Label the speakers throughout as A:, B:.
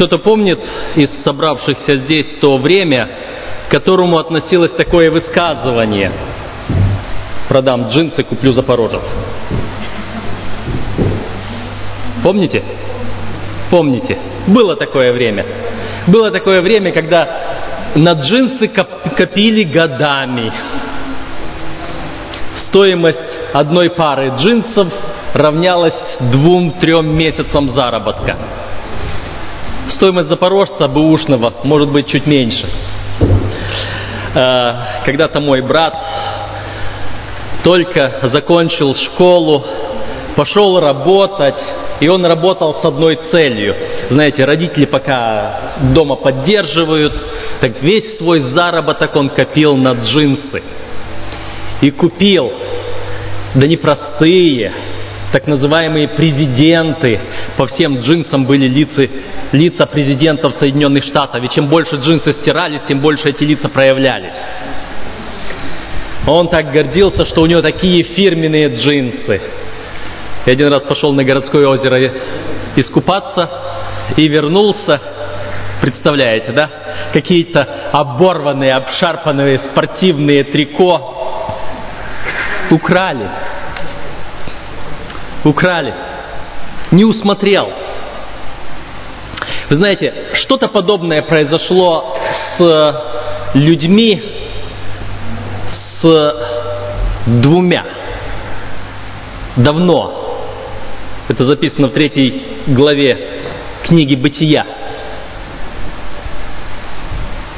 A: Кто-то помнит из собравшихся здесь то время, к которому относилось такое высказывание «Продам джинсы, куплю запорожец». Помните? Помните? Было такое время. Было такое время, когда на джинсы копили годами. Стоимость одной пары джинсов равнялась двум-трем месяцам заработка. Стоимость запорожца бэушного может быть чуть меньше. Э, когда-то мой брат только закончил школу, пошел работать, и он работал с одной целью. Знаете, родители пока дома поддерживают, так весь свой заработок он копил на джинсы. И купил, да не простые, так называемые президенты. По всем джинсам были лица, лица президентов Соединенных Штатов. И чем больше джинсы стирались, тем больше эти лица проявлялись. Он так гордился, что у него такие фирменные джинсы. Я один раз пошел на городское озеро искупаться и вернулся. Представляете, да? Какие-то оборванные, обшарпанные спортивные трико украли украли, не усмотрел. Вы знаете, что-то подобное произошло с людьми, с двумя. Давно. Это записано в третьей главе книги «Бытия».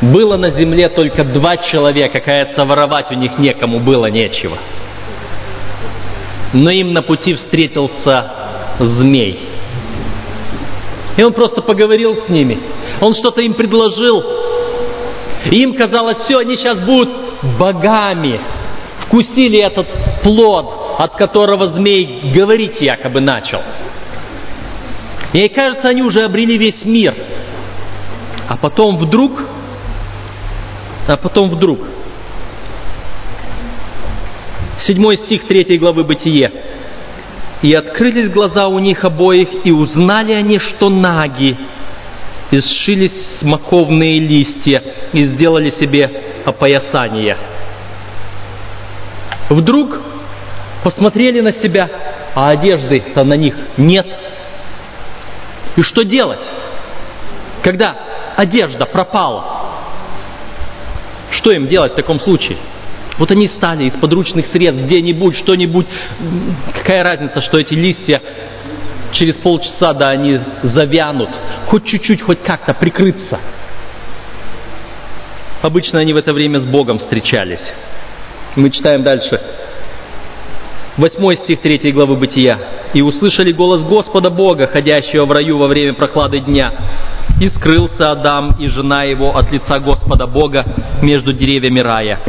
A: Было на земле только два человека, кажется, воровать у них некому было нечего – но им на пути встретился змей. И он просто поговорил с ними. Он что-то им предложил. И им казалось, все, они сейчас будут богами. Вкусили этот плод, от которого змей говорить якобы начал. И кажется, они уже обрели весь мир. А потом вдруг, а потом вдруг Седьмой стих третьей главы Бытие. «И открылись глаза у них обоих, и узнали они, что наги, и сшились смоковные листья, и сделали себе опоясание». Вдруг посмотрели на себя, а одежды-то на них нет. И что делать, когда одежда пропала? Что им делать в таком случае? Вот они стали из подручных средств где-нибудь, что-нибудь. Какая разница, что эти листья через полчаса, да, они завянут. Хоть чуть-чуть, хоть как-то прикрыться. Обычно они в это время с Богом встречались. Мы читаем дальше. Восьмой стих третьей главы Бытия. «И услышали голос Господа Бога, ходящего в раю во время прохлады дня. И скрылся Адам и жена его от лица Господа Бога между деревьями рая.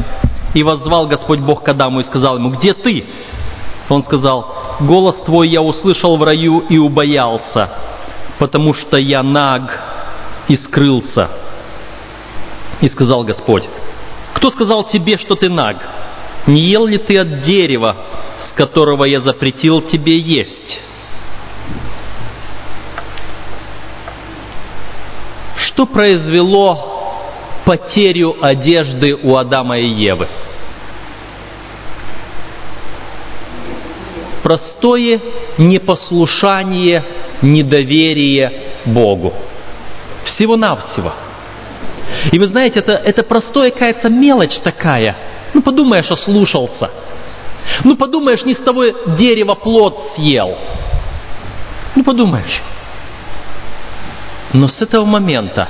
A: И воззвал Господь Бог к Адаму и сказал ему, где ты? Он сказал, голос твой я услышал в раю и убоялся, потому что я наг и скрылся. И сказал Господь, кто сказал тебе, что ты наг? Не ел ли ты от дерева, с которого я запретил тебе есть? Что произвело потерю одежды у Адама и Евы. Простое непослушание, недоверие Богу. Всего-навсего. И вы знаете, это, это простое, какая-то мелочь такая. Ну, подумаешь, ослушался. Ну, подумаешь, не с того дерева плод съел. Ну, подумаешь. Но с этого момента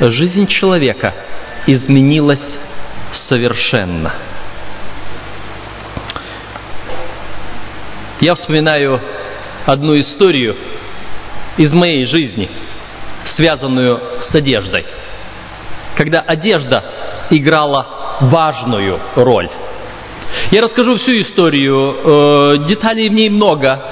A: жизнь человека изменилась совершенно. Я вспоминаю одну историю из моей жизни, связанную с одеждой. Когда одежда играла важную роль. Я расскажу всю историю, э, деталей в ней много,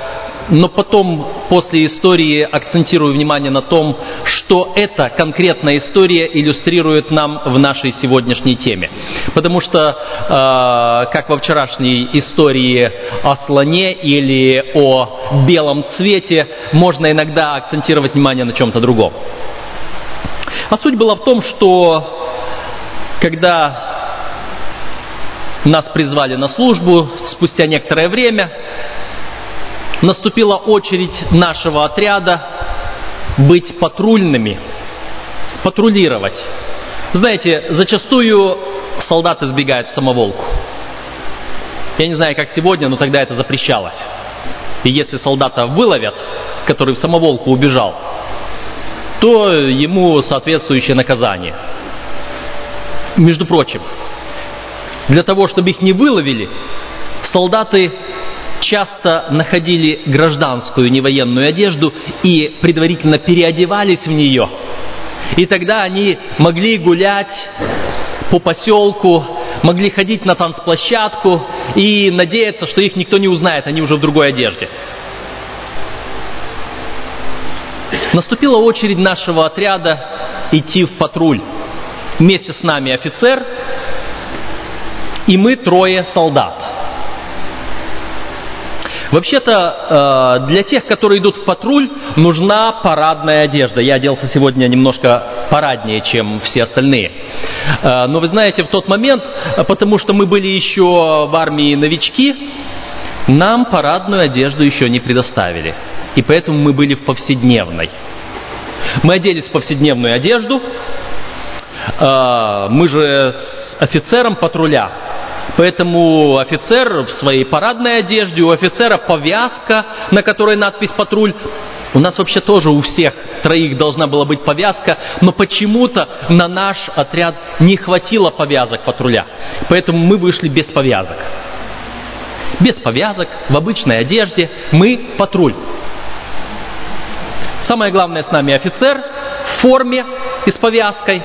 A: но потом, после истории, акцентирую внимание на том, что эта конкретная история иллюстрирует нам в нашей сегодняшней теме. Потому что, э, как во вчерашней истории о слоне или о белом цвете, можно иногда акцентировать внимание на чем-то другом. А суть была в том, что когда нас призвали на службу, спустя некоторое время наступила очередь нашего отряда быть патрульными, патрулировать. Знаете, зачастую солдаты сбегают в самоволку. Я не знаю, как сегодня, но тогда это запрещалось. И если солдата выловят, который в самоволку убежал, то ему соответствующее наказание. Между прочим, для того, чтобы их не выловили, солдаты часто находили гражданскую, не военную одежду и предварительно переодевались в нее. И тогда они могли гулять по поселку, могли ходить на танцплощадку и надеяться, что их никто не узнает, они уже в другой одежде. Наступила очередь нашего отряда идти в патруль. Вместе с нами офицер и мы трое солдат. Вообще-то э, для тех, которые идут в патруль, нужна парадная одежда. Я оделся сегодня немножко параднее, чем все остальные. Э, но вы знаете, в тот момент, потому что мы были еще в армии новички, нам парадную одежду еще не предоставили. И поэтому мы были в повседневной. Мы оделись в повседневную одежду. Э, мы же с офицером патруля Поэтому офицер в своей парадной одежде, у офицера повязка, на которой надпись «патруль». У нас вообще тоже у всех троих должна была быть повязка, но почему-то на наш отряд не хватило повязок патруля. Поэтому мы вышли без повязок. Без повязок, в обычной одежде, мы патруль. Самое главное с нами офицер в форме и с повязкой.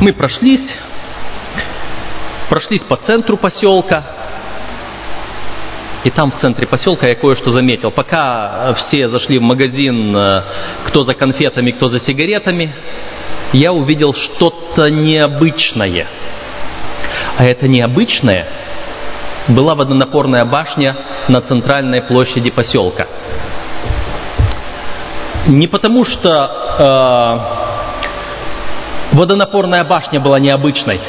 A: Мы прошлись, прошлись по центру поселка, и там в центре поселка я кое-что заметил. Пока все зашли в магазин, э, кто за конфетами, кто за сигаретами, я увидел что-то необычное. А это необычное была водонапорная башня на центральной площади поселка. Не потому что э, водонапорная башня была необычной,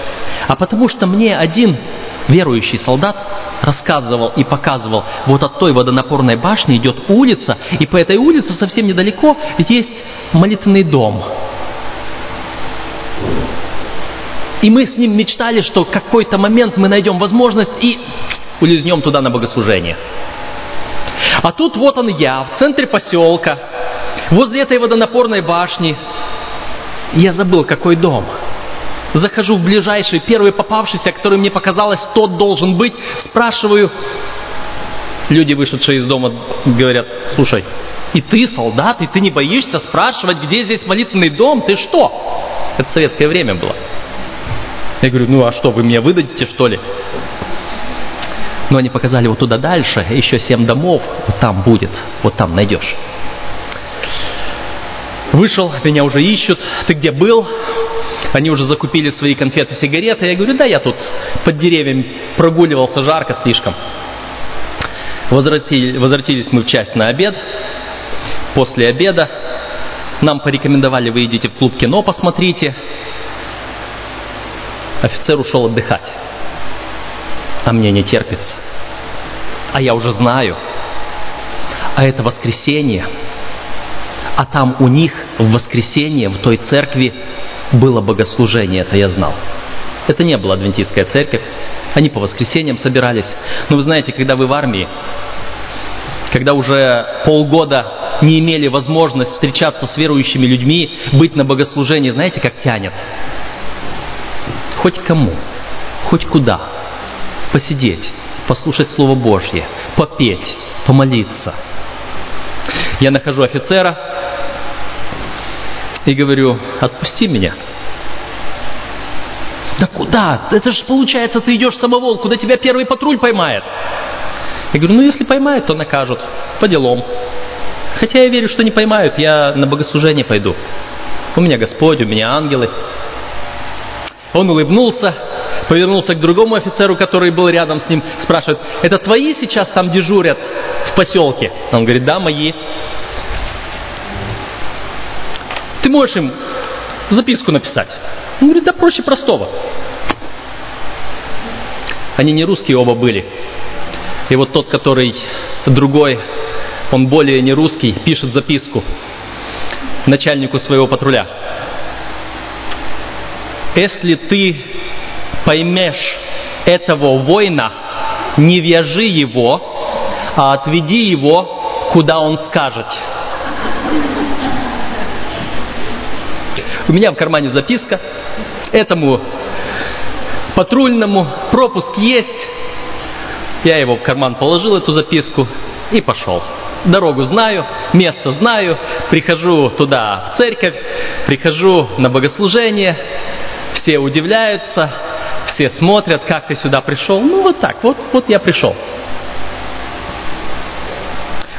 A: а потому что мне один верующий солдат рассказывал и показывал, вот от той водонапорной башни идет улица, и по этой улице совсем недалеко есть молитвенный дом. И мы с ним мечтали, что какой-то момент мы найдем возможность и улизнем туда на богослужение. А тут вот он я, в центре поселка, возле этой водонапорной башни. Я забыл, какой дом – захожу в ближайший, первый попавшийся, который мне показалось, тот должен быть, спрашиваю. Люди, вышедшие из дома, говорят, слушай, и ты солдат, и ты не боишься спрашивать, где здесь молитвенный дом, ты что? Это советское время было. Я говорю, ну а что, вы меня выдадите, что ли? Но они показали вот туда дальше, еще семь домов, вот там будет, вот там найдешь. Вышел, меня уже ищут, ты где был? Они уже закупили свои конфеты, сигареты. Я говорю, да, я тут под деревьями прогуливался, жарко слишком. Возвратили, возвратились мы в часть на обед. После обеда нам порекомендовали, вы идите в клуб кино, посмотрите. Офицер ушел отдыхать. А мне не терпится. А я уже знаю. А это воскресенье. А там у них в воскресенье в той церкви было богослужение, это я знал. Это не была адвентистская церковь, они по воскресеньям собирались. Но вы знаете, когда вы в армии, когда уже полгода не имели возможность встречаться с верующими людьми, быть на богослужении, знаете, как тянет? Хоть кому, хоть куда. Посидеть, послушать Слово Божье, попеть, помолиться. Я нахожу офицера, и говорю, отпусти меня. Да куда? Это же получается, ты идешь самовол, куда тебя первый патруль поймает. Я говорю, ну если поймают, то накажут. По делам. Хотя я верю, что не поймают, я на богослужение пойду. У меня Господь, у меня ангелы. Он улыбнулся, повернулся к другому офицеру, который был рядом с ним, спрашивает, это твои сейчас там дежурят в поселке? Он говорит, да, мои. Ты можешь им записку написать. Он говорит, да проще простого. Они не русские оба были. И вот тот, который другой, он более не русский, пишет записку начальнику своего патруля. Если ты поймешь этого воина, не вяжи его, а отведи его, куда он скажет. У меня в кармане записка. Этому патрульному пропуск есть. Я его в карман положил, эту записку, и пошел. Дорогу знаю, место знаю, прихожу туда в церковь, прихожу на богослужение, все удивляются, все смотрят, как ты сюда пришел. Ну вот так, вот, вот я пришел.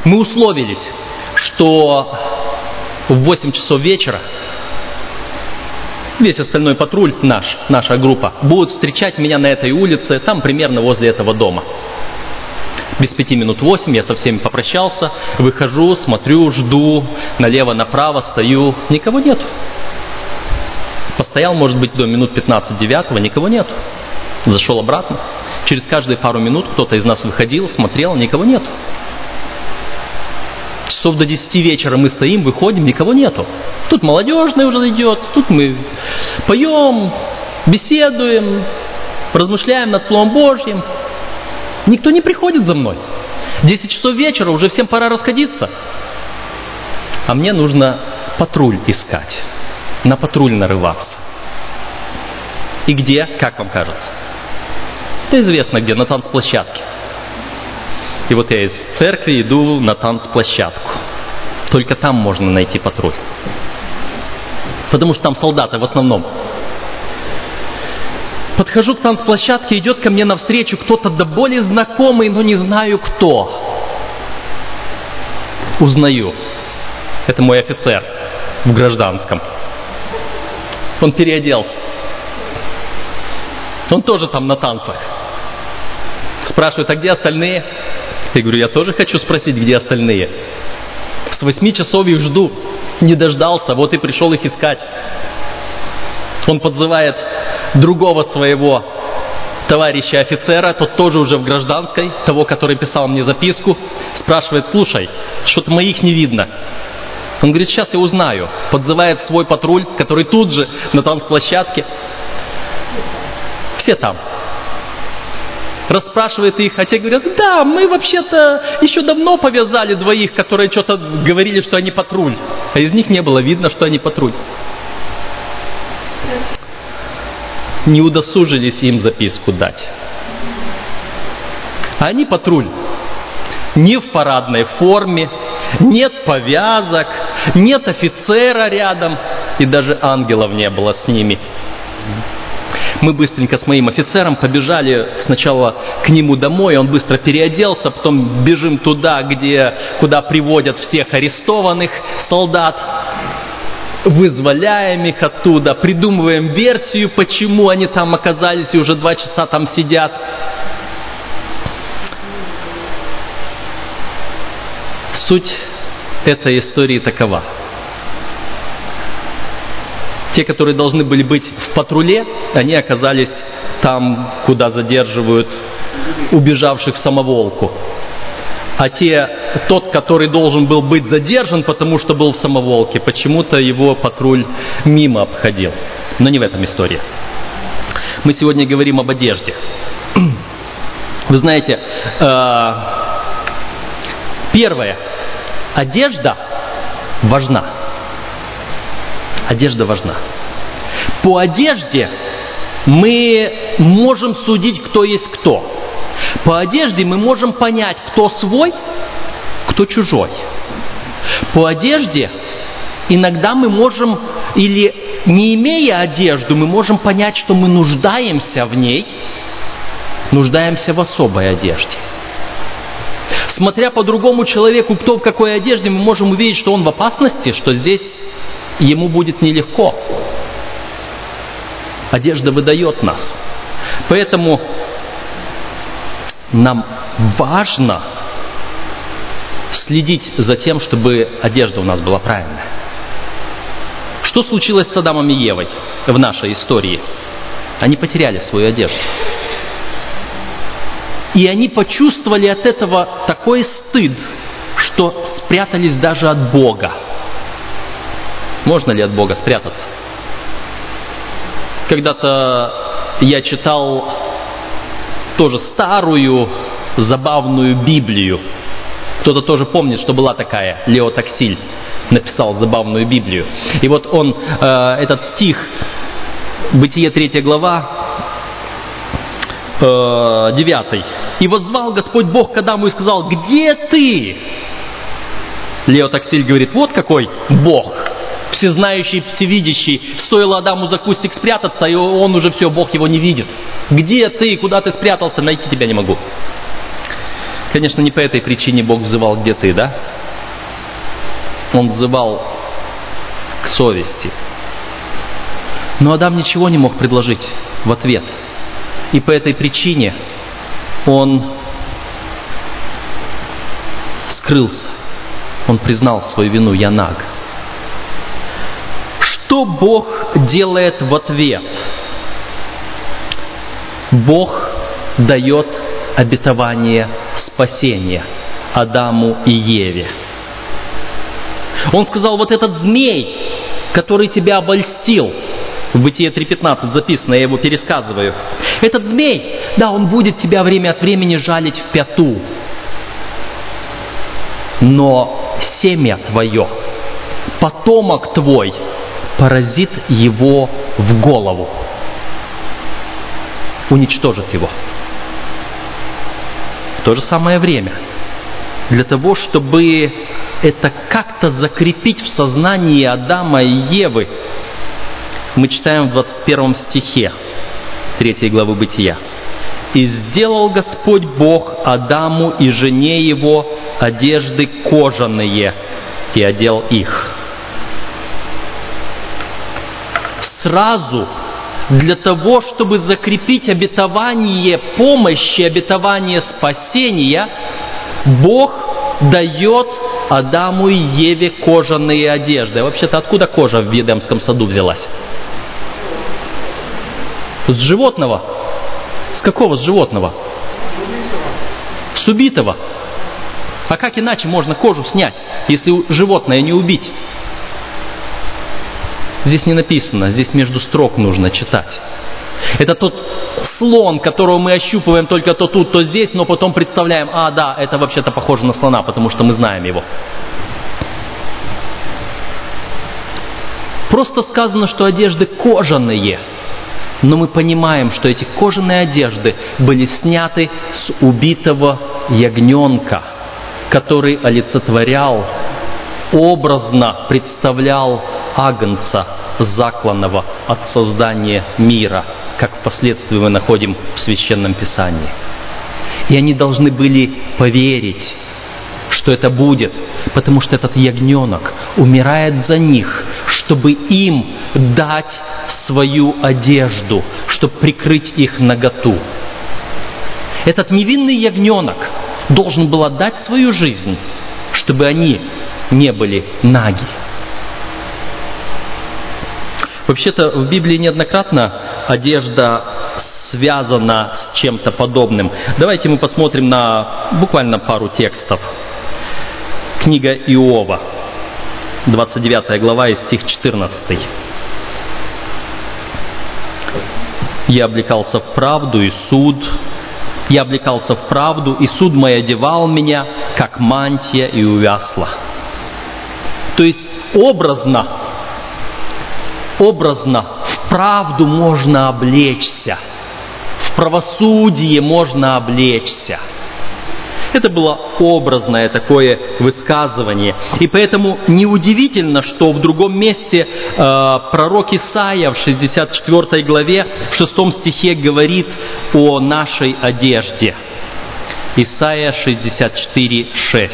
A: Мы условились, что в 8 часов вечера весь остальной патруль наш, наша группа, будут встречать меня на этой улице, там примерно возле этого дома. Без пяти минут восемь я со всеми попрощался, выхожу, смотрю, жду, налево-направо стою, никого нет. Постоял, может быть, до минут 15 девятого, никого нет. Зашел обратно. Через каждые пару минут кто-то из нас выходил, смотрел, никого нет. Часов до 10 вечера мы стоим, выходим, никого нету. Тут молодежный уже идет, тут мы поем, беседуем, размышляем над Словом Божьим. Никто не приходит за мной. 10 часов вечера, уже всем пора расходиться. А мне нужно патруль искать, на патруль нарываться. И где, как вам кажется? Это известно где, на танцплощадке. И вот я из церкви иду на танцплощадку. Только там можно найти патруль. Потому что там солдаты в основном. Подхожу к танцплощадке, идет ко мне навстречу кто-то да более знакомый, но не знаю кто. Узнаю. Это мой офицер в гражданском. Он переоделся. Он тоже там на танцах. Спрашивает, а где остальные? Я говорю, я тоже хочу спросить, где остальные. С восьми часов их жду. Не дождался, вот и пришел их искать. Он подзывает другого своего товарища офицера, тот тоже уже в гражданской, того, который писал мне записку, спрашивает, слушай, что-то моих не видно. Он говорит, сейчас я узнаю. Подзывает свой патруль, который тут же на танцплощадке. Все там расспрашивает их, а те говорят, да, мы вообще-то еще давно повязали двоих, которые что-то говорили, что они патруль. А из них не было видно, что они патруль. Не удосужились им записку дать. А они патруль. Не в парадной форме, нет повязок, нет офицера рядом, и даже ангелов не было с ними. Мы быстренько с моим офицером побежали сначала к нему домой, он быстро переоделся, потом бежим туда, где, куда приводят всех арестованных солдат, вызволяем их оттуда, придумываем версию, почему они там оказались и уже два часа там сидят. Суть этой истории такова – те, которые должны были быть в патруле, они оказались там, куда задерживают убежавших самоволку. А те, тот, который должен был быть задержан, потому что был в самоволке, почему-то его патруль мимо обходил. Но не в этом история. Мы сегодня говорим об одежде. Вы знаете, э, первое, одежда важна. Одежда важна. По одежде мы можем судить, кто есть кто. По одежде мы можем понять, кто свой, кто чужой. По одежде иногда мы можем, или не имея одежду, мы можем понять, что мы нуждаемся в ней, нуждаемся в особой одежде. Смотря по другому человеку, кто в какой одежде, мы можем увидеть, что он в опасности, что здесь ему будет нелегко. Одежда выдает нас. Поэтому нам важно следить за тем, чтобы одежда у нас была правильная. Что случилось с Адамом и Евой в нашей истории? Они потеряли свою одежду. И они почувствовали от этого такой стыд, что спрятались даже от Бога. Можно ли от Бога спрятаться? Когда-то я читал тоже старую забавную Библию. Кто-то тоже помнит, что была такая Лео Таксиль написал забавную Библию. И вот он, э, этот стих, Бытие 3 глава, э, 9. «И воззвал Господь Бог к Адаму и сказал, где ты?» Лео Таксиль говорит, вот какой Бог, всезнающий, всевидящий. Стоило Адаму за кустик спрятаться, и он уже все, Бог его не видит. Где ты, куда ты спрятался, найти тебя не могу. Конечно, не по этой причине Бог взывал, где ты, да? Он взывал к совести. Но Адам ничего не мог предложить в ответ. И по этой причине он скрылся. Он признал свою вину, я наг. Что Бог делает в ответ? Бог дает обетование спасения Адаму и Еве. Он сказал, вот этот змей, который тебя обольстил, в Бытие 3.15 записано, я его пересказываю. Этот змей, да, он будет тебя время от времени жалить в пяту. Но семя твое, потомок твой, поразит его в голову, уничтожит его. В то же самое время, для того, чтобы это как-то закрепить в сознании Адама и Евы, мы читаем в 21 стихе 3 главы Бытия. «И сделал Господь Бог Адаму и жене его одежды кожаные, и одел их». Сразу для того, чтобы закрепить обетование помощи, обетование спасения, Бог дает Адаму и Еве кожаные одежды. Вообще-то откуда кожа в Едемском саду взялась? С животного. С какого с животного? С убитого. А как иначе можно кожу снять, если животное не убить? Здесь не написано, здесь между строк нужно читать. Это тот слон, которого мы ощупываем только то тут, то здесь, но потом представляем, а, да, это вообще-то похоже на слона, потому что мы знаем его. Просто сказано, что одежды кожаные, но мы понимаем, что эти кожаные одежды были сняты с убитого ягненка, который олицетворял, образно представлял агнца, закланного от создания мира, как впоследствии мы находим в Священном Писании. И они должны были поверить, что это будет, потому что этот ягненок умирает за них, чтобы им дать свою одежду, чтобы прикрыть их наготу. Этот невинный ягненок должен был отдать свою жизнь, чтобы они не были наги. Вообще-то в Библии неоднократно одежда связана с чем-то подобным. Давайте мы посмотрим на буквально пару текстов. Книга Иова, 29 глава и стих 14. «Я облекался в правду и суд, я облекался в правду, и суд мой одевал меня, как мантия и увясла». То есть образно образно в правду можно облечься, в правосудие можно облечься. Это было образное такое высказывание. И поэтому неудивительно, что в другом месте э, пророк Исаия в 64 главе, в 6 стихе говорит о нашей одежде. Исаия 64, 6.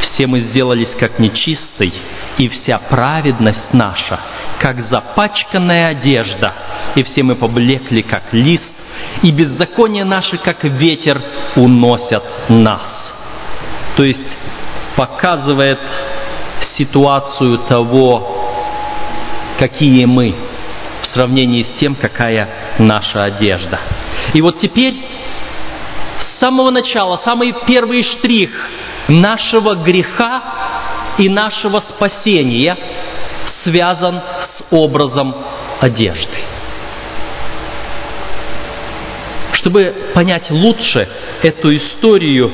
A: «Все мы сделались как нечистый, и вся праведность наша как запачканная одежда, и все мы поблекли, как лист, и беззаконие наши, как ветер, уносят нас. То есть показывает ситуацию того, какие мы в сравнении с тем, какая наша одежда. И вот теперь с самого начала, самый первый штрих нашего греха и нашего спасения связан с образом одежды. Чтобы понять лучше эту историю,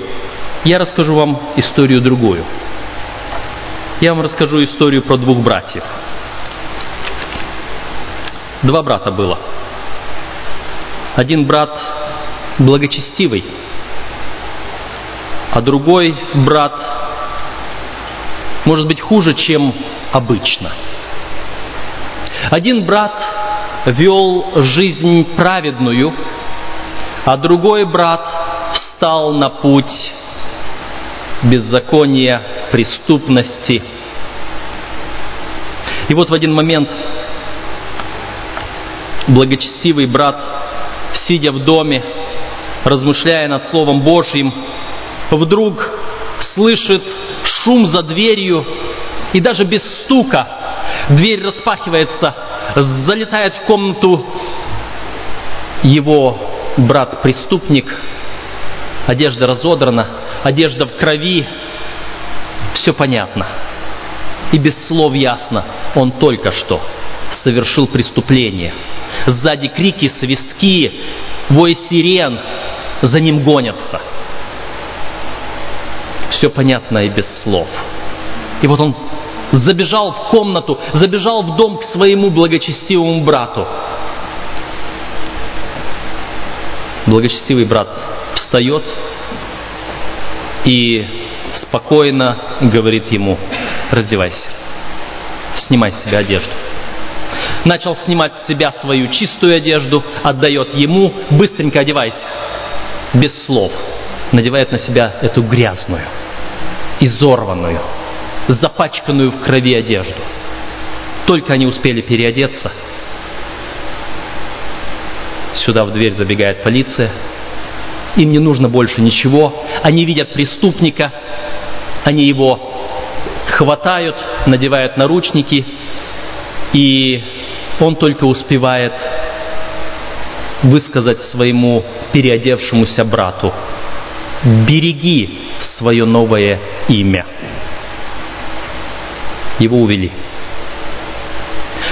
A: я расскажу вам историю другую. Я вам расскажу историю про двух братьев. Два брата было. Один брат благочестивый, а другой брат может быть хуже, чем обычно. Один брат вел жизнь праведную, а другой брат встал на путь беззакония, преступности. И вот в один момент благочестивый брат, сидя в доме, размышляя над Словом Божьим, вдруг слышит шум за дверью, и даже без стука дверь распахивается, залетает в комнату его брат-преступник, одежда разодрана, одежда в крови, все понятно. И без слов ясно, он только что совершил преступление. Сзади крики, свистки, вой сирен, за ним гонятся. Все понятно и без слов. И вот он забежал в комнату, забежал в дом к своему благочестивому брату. Благочестивый брат встает и спокойно говорит ему, раздевайся, снимай с себя одежду. Начал снимать с себя свою чистую одежду, отдает ему, быстренько одевайся, без слов. Надевает на себя эту грязную, изорванную, запачканную в крови одежду. Только они успели переодеться, сюда в дверь забегает полиция, им не нужно больше ничего, они видят преступника, они его хватают, надевают наручники, и он только успевает высказать своему переодевшемуся брату, береги свое новое имя. Его увели.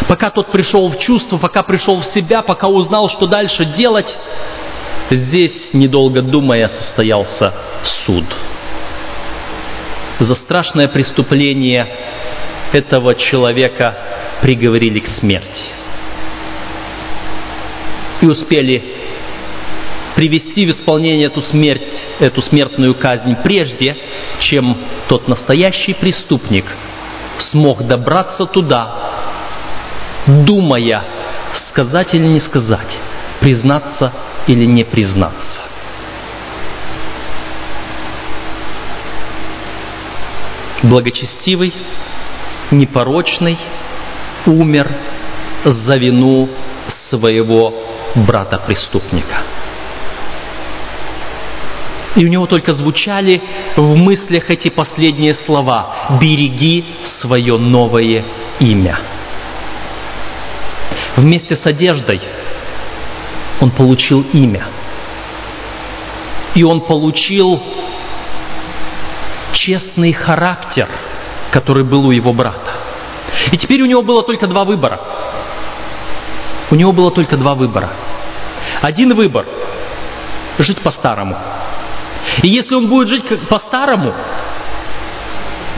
A: Пока тот пришел в чувство, пока пришел в себя, пока узнал, что дальше делать, здесь, недолго думая, состоялся суд. За страшное преступление этого человека приговорили к смерти. И успели привести в исполнение эту смерть, эту смертную казнь прежде, чем тот настоящий преступник смог добраться туда, думая, сказать или не сказать, признаться или не признаться. Благочестивый, непорочный, умер за вину своего брата-преступника. И у него только звучали в мыслях эти последние слова «Береги свое новое имя». Вместе с одеждой он получил имя. И он получил честный характер, который был у его брата. И теперь у него было только два выбора. У него было только два выбора. Один выбор – жить по-старому. И если он будет жить по-старому,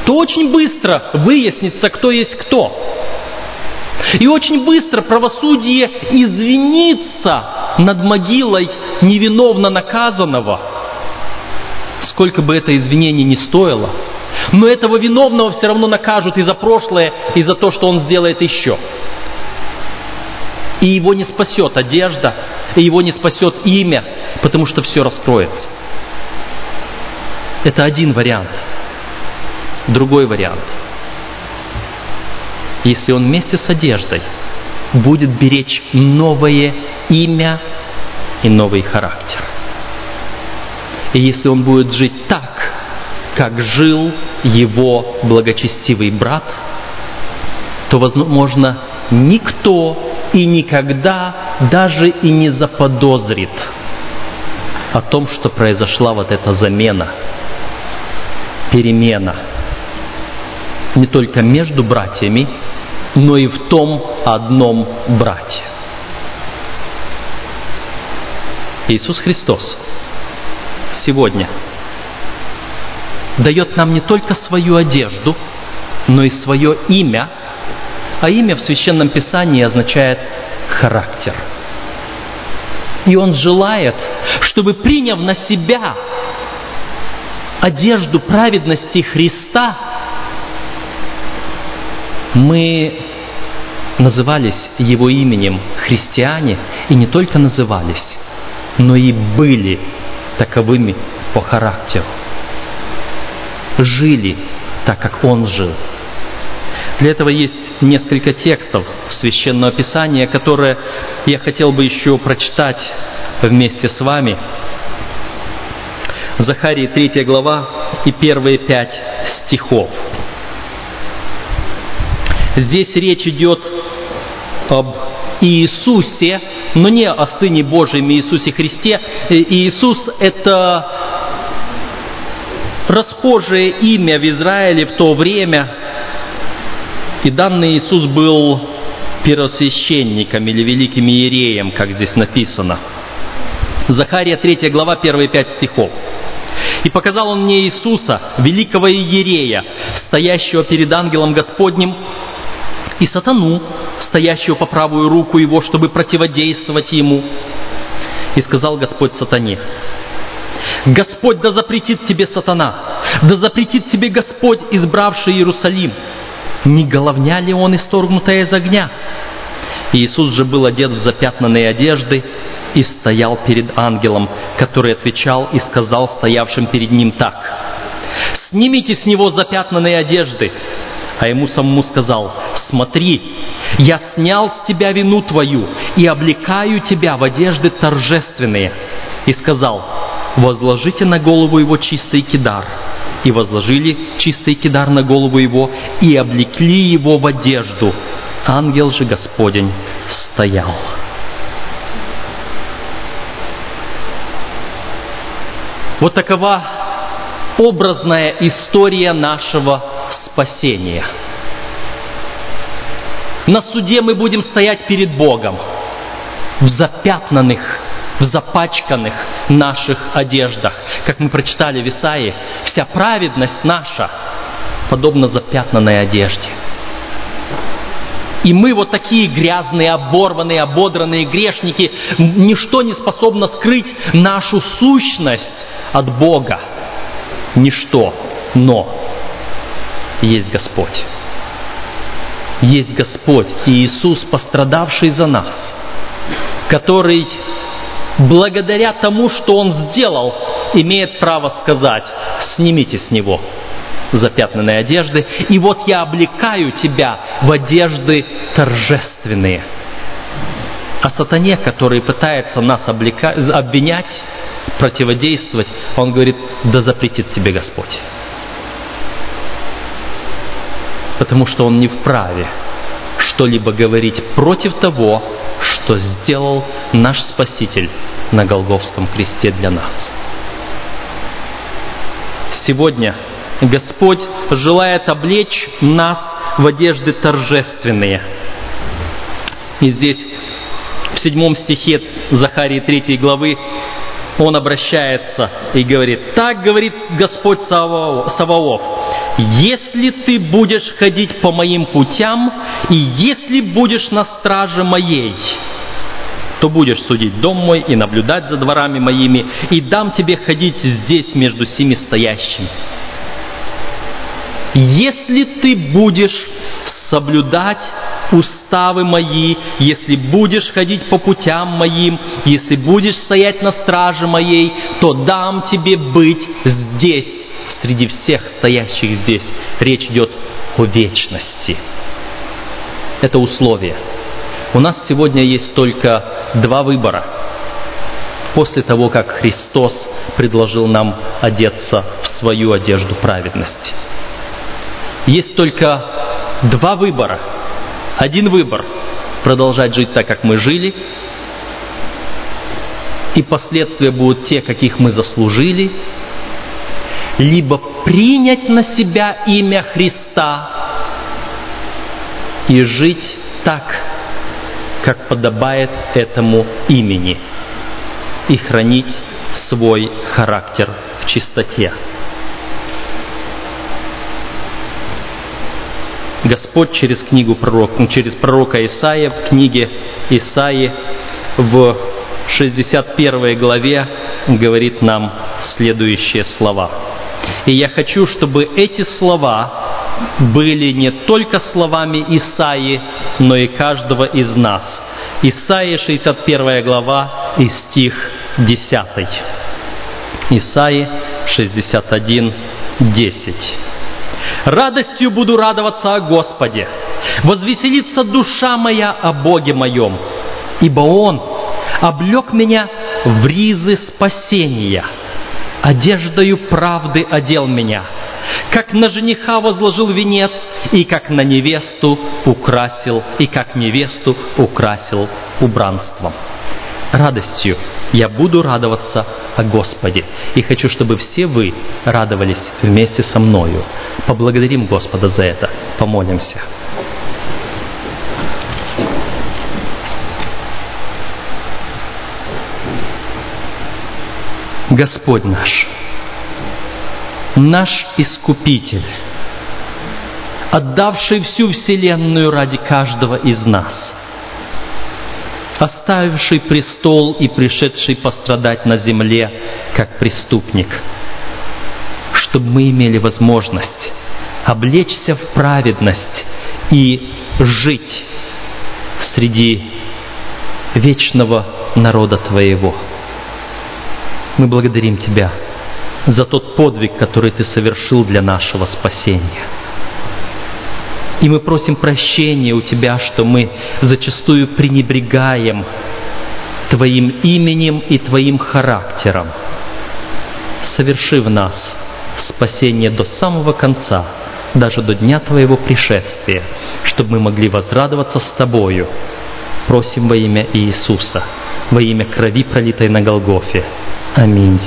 A: то очень быстро выяснится, кто есть кто. И очень быстро правосудие извинится над могилой невиновно наказанного, сколько бы это извинение ни стоило. Но этого виновного все равно накажут и за прошлое, и за то, что он сделает еще. И его не спасет одежда, и его не спасет имя, потому что все раскроется. Это один вариант. Другой вариант – если он вместе с одеждой будет беречь новое имя и новый характер. И если он будет жить так, как жил его благочестивый брат, то, возможно, никто и никогда даже и не заподозрит о том, что произошла вот эта замена, перемена не только между братьями, но и в том одном брате. Иисус Христос сегодня дает нам не только свою одежду, но и свое имя, а имя в Священном Писании означает характер. И Он желает, чтобы приняв на себя одежду праведности Христа, мы назывались Его именем христиане, и не только назывались, но и были таковыми по характеру. Жили так, как Он жил. Для этого есть несколько текстов Священного Писания, которые я хотел бы еще прочитать вместе с вами. Захарии 3 глава и первые пять стихов. Здесь речь идет об Иисусе, но не о Сыне Божьем Иисусе Христе. Иисус – это расхожее имя в Израиле в то время, и данный Иисус был первосвященником или великим иереем, как здесь написано. Захария 3 глава, первые пять стихов. «И показал он мне Иисуса, великого иерея, стоящего перед ангелом Господним, и сатану, стоящего по правую руку его, чтобы противодействовать ему. И сказал Господь сатане, Господь да запретит тебе сатана, да запретит тебе Господь, избравший Иерусалим. Не головня ли он исторгнутая из огня? Иисус же был одет в запятнанные одежды и стоял перед ангелом, который отвечал и сказал стоявшим перед ним так. «Снимите с него запятнанные одежды!» А ему самому сказал, «Смотри, я снял с тебя вину твою и облекаю тебя в одежды торжественные». И сказал, возложите на голову его чистый кидар. И возложили чистый кидар на голову его и облекли его в одежду. Ангел же Господень стоял. Вот такова образная история нашего спасения – на суде мы будем стоять перед Богом в запятнанных, в запачканных наших одеждах. Как мы прочитали в Исаии, вся праведность наша подобна запятнанной одежде. И мы вот такие грязные, оборванные, ободранные грешники, ничто не способно скрыть нашу сущность от Бога. Ничто, но есть Господь есть Господь Иисус, пострадавший за нас, который благодаря тому, что Он сделал, имеет право сказать, снимите с Него запятнанные одежды, и вот я облекаю тебя в одежды торжественные. А сатане, который пытается нас облика... обвинять, противодействовать, он говорит, да запретит тебе Господь потому что он не вправе что-либо говорить против того, что сделал наш Спаситель на Голговском кресте для нас. Сегодня Господь желает облечь нас в одежды торжественные. И здесь в седьмом стихе Захарии 3 главы он обращается и говорит, так говорит Господь Саваоф, если ты будешь ходить по моим путям, и если будешь на страже моей, то будешь судить дом мой и наблюдать за дворами моими, и дам тебе ходить здесь между сими стоящими. Если ты будешь соблюдать уставы мои, если будешь ходить по путям моим, если будешь стоять на страже моей, то дам тебе быть здесь, среди всех стоящих здесь. Речь идет о вечности. Это условие. У нас сегодня есть только два выбора. После того, как Христос предложил нам одеться в свою одежду праведности. Есть только два выбора – один выбор продолжать жить так, как мы жили, и последствия будут те, каких мы заслужили, либо принять на себя имя Христа и жить так, как подобает этому имени, и хранить свой характер в чистоте. Господь через книгу пророк, ну, через пророка Исаия в книге Исаии в 61 главе говорит нам следующие слова. И я хочу, чтобы эти слова были не только словами Исаи, но и каждого из нас. Исаия 61 глава и стих 10. Исаии 61, 10. Радостью буду радоваться о Господе, возвеселится душа моя о Боге моем, ибо Он облег меня в ризы спасения, одеждою правды одел меня, как на жениха возложил венец, и как на невесту украсил, и как невесту украсил убранством. Радостью я буду радоваться о Господе. И хочу, чтобы все вы радовались вместе со мною. Поблагодарим Господа за это. Помолимся. Господь наш, наш Искупитель, отдавший всю Вселенную ради каждого из нас – оставивший престол и пришедший пострадать на земле как преступник, чтобы мы имели возможность облечься в праведность и жить среди вечного народа Твоего. Мы благодарим Тебя за тот подвиг, который Ты совершил для нашего спасения – и мы просим прощения у Тебя, что мы зачастую пренебрегаем Твоим именем и Твоим характером. Соверши в нас спасение до самого конца, даже до дня Твоего пришествия, чтобы мы могли возрадоваться с Тобою. Просим во имя Иисуса, во имя крови, пролитой на Голгофе. Аминь.